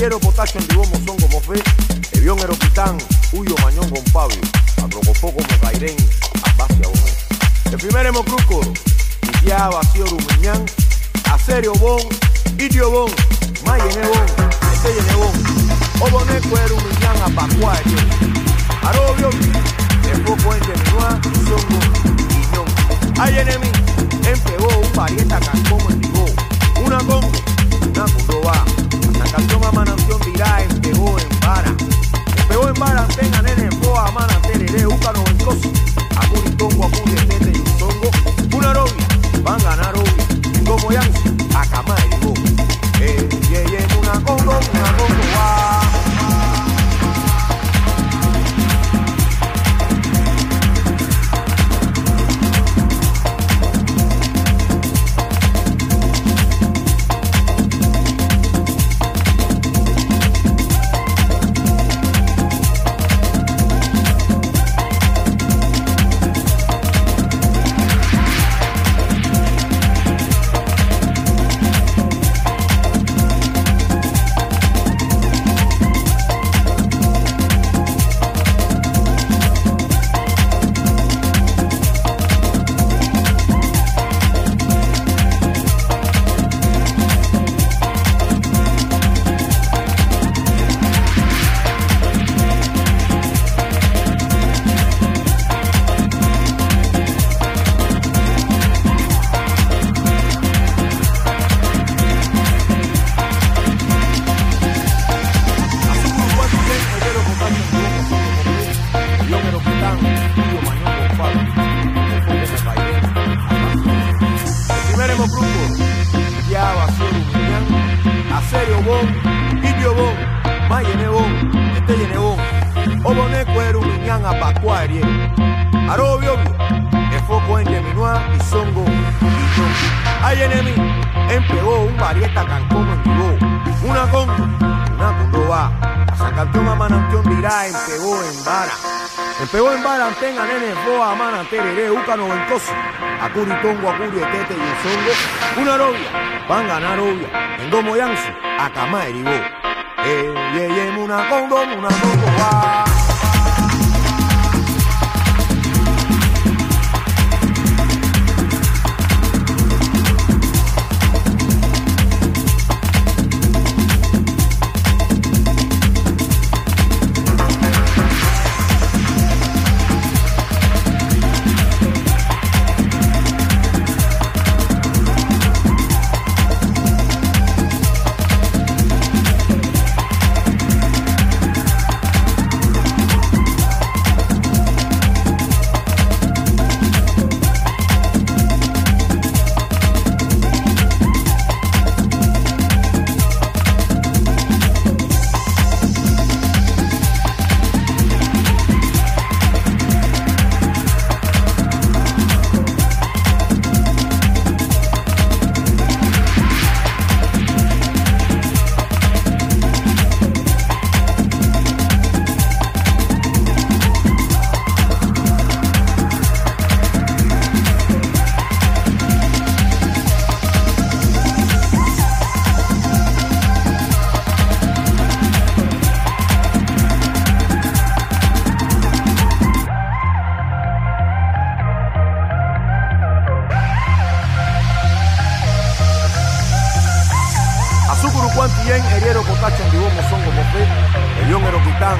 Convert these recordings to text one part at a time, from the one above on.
Eriero, Potasio, Andibomo, Son, como Fe, Evión, Eroquitán, Huyo, Mañón, con Pablo, Atrocopó, como Cairén, Abacia, Bomé. El primer Hemocruco, Itia, Vacío, Rumiñán, Acerio, Bon, Idio, Bon, Mayene, Bon, Estelle, Bon, Oboné, Cuero, Rumiñán, Apacuá, Arobio, Enfoco, Ente, Minua, Songo, Guiñón. Hay enemigo, empegó un parieta, Cancón, Endigó, una con, una Cundoba. Canción a mananción dirá en pegó en vara. En pegó en vara, tenga nene, boa, mana, tereré, úcano, en cosi. Acuri, tongo, acuri, tete. Una novia, van a ganar obvia. Como ya, acá Pegó en vara, tenga nene, boa, mana, tereré, úcano, ventoso. Acuri, tongo, acuri, tete y songo. Una novia, van a ganar novia. En domo yansu, acamá, eribó. Eh, ye, una congo, una congo, va.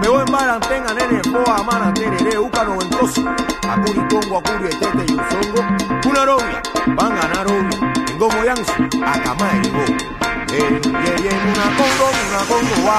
pegó en vara tenga nene boa mana terere uca noventoso. Acuri tongo, acuri etete y usongo. Una robia, van a ganar obvio. En gomo yansu, a cama el go. Yeah, yeah, una congo, una congo va.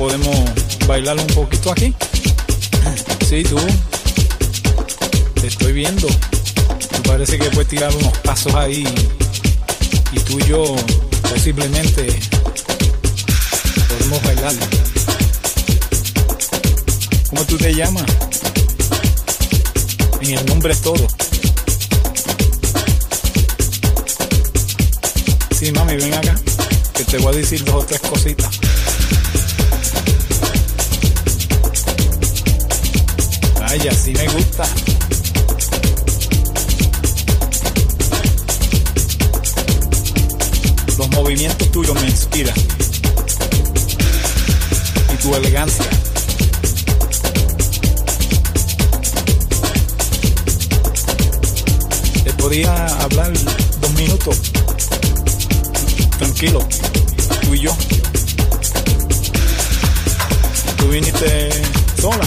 Podemos bailar un poquito aquí? Sí, tú. Te estoy viendo. Tú parece que puedes tirar unos pasos ahí. Y tú y yo posiblemente bailar. ¿Cómo tú te llamas? En el nombre es todo. Sí, mami, ven acá, que te voy a decir dos o tres cositas. Ay, así me gusta. Los movimientos tuyos me inspiran tu elegancia. Te podía hablar dos minutos, tranquilo, tú y yo. Tú viniste sola,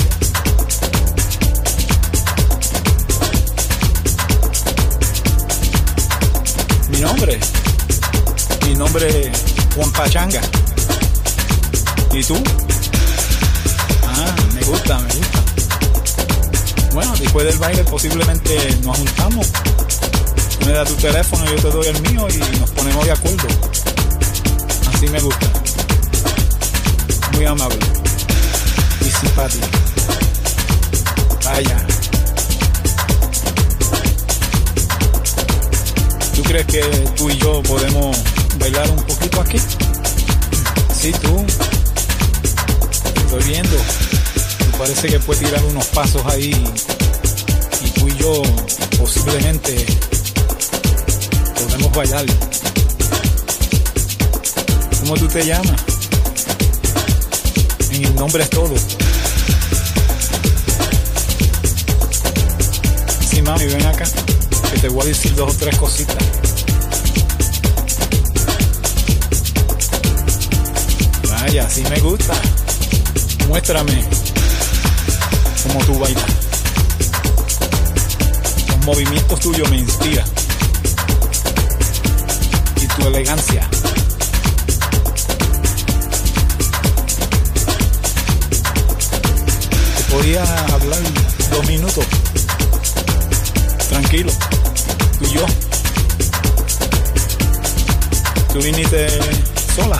Nombre, mi nombre Juan Pachanga. ¿Y tú? Ah, me gusta, me gusta. Bueno, después del baile posiblemente nos juntamos. me das tu teléfono, yo te doy el mío y nos ponemos de acuerdo. Así me gusta. Muy amable. Y simpático. Vaya. Crees que tú y yo podemos bailar un poquito aquí? Sí, tú estoy viendo. parece que puede tirar unos pasos ahí y tú y yo posiblemente podemos bailar. ¿Cómo tú te llamas? En el nombre es todo. Sí, mami, ven acá, que te voy a decir dos o tres cositas. Vaya, sí me gusta. Muéstrame cómo tú bailas. Los movimientos tuyos me inspiran. Y tu elegancia. podía hablar dos minutos. Tranquilo. Tú y yo. Tú viniste sola.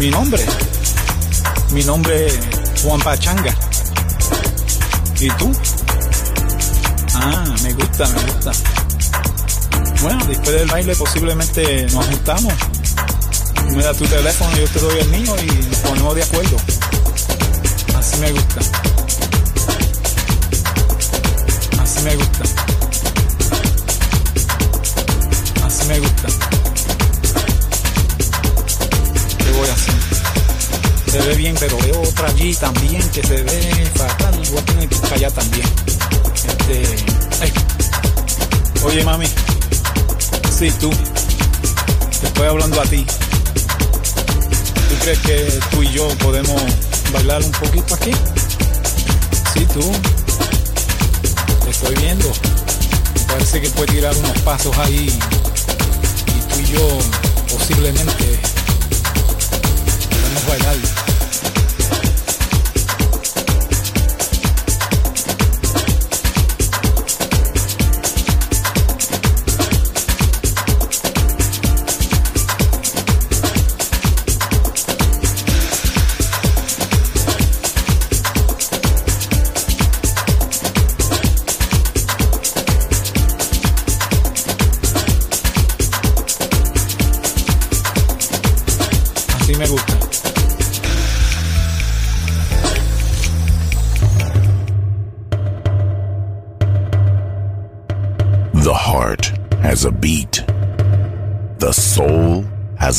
Mi nombre. Mi nombre es Juan Pachanga. ¿Y tú? Ah, me gusta, me gusta. Bueno, después del baile posiblemente nos juntamos. Me das tu teléfono y yo te doy el mío y nos ponemos de acuerdo. Así me gusta. Así me gusta. Bien, pero veo otra allí también que se ve fatal. A tener que ir para allá también. Este. Oye, mami. Sí, tú. Te estoy hablando a ti. ¿Tú crees que tú y yo podemos bailar un poquito aquí? Sí, tú. Te estoy viendo. Parece que puedes tirar unos pasos ahí. Y tú y yo posiblemente podemos bailar.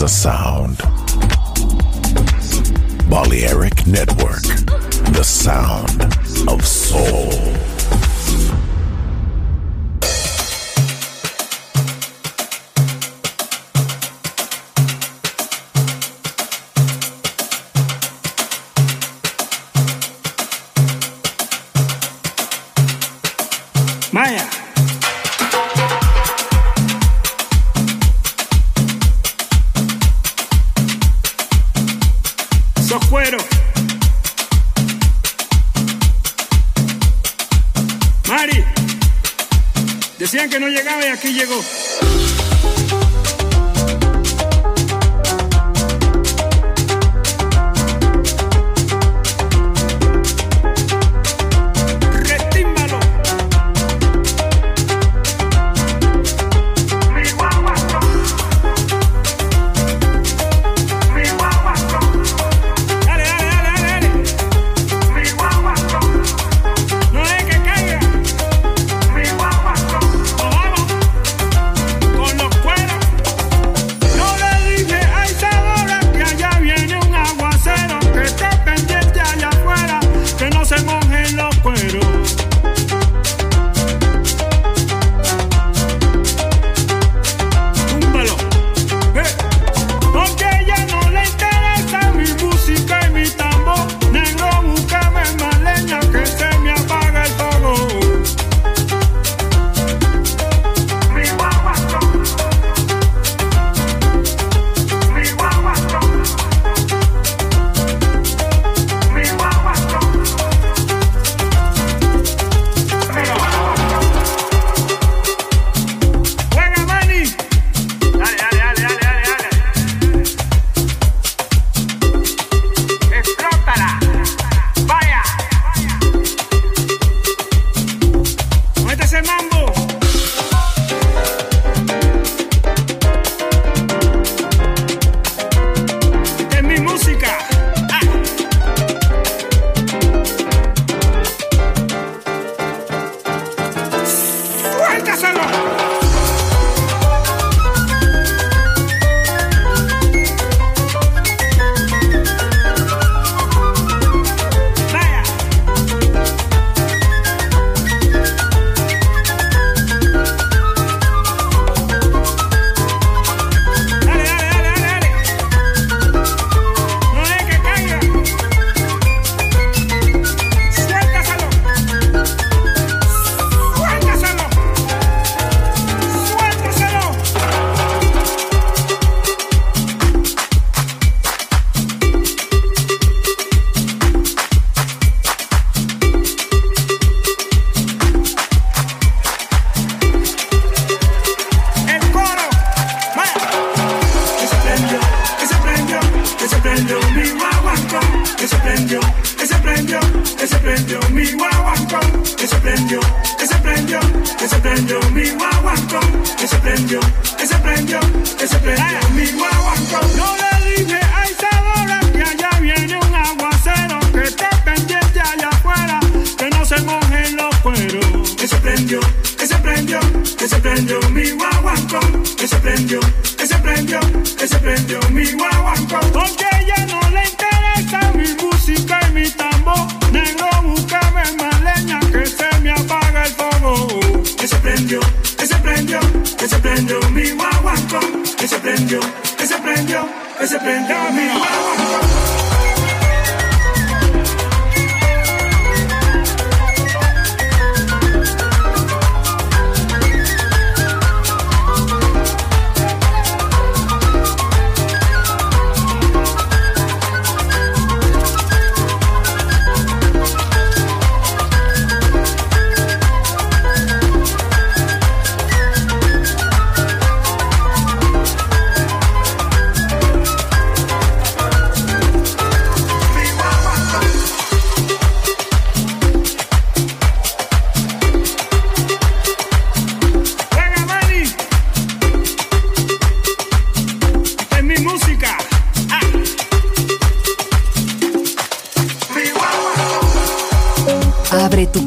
A sound. Balearic Network. The sound of soul. Llegó.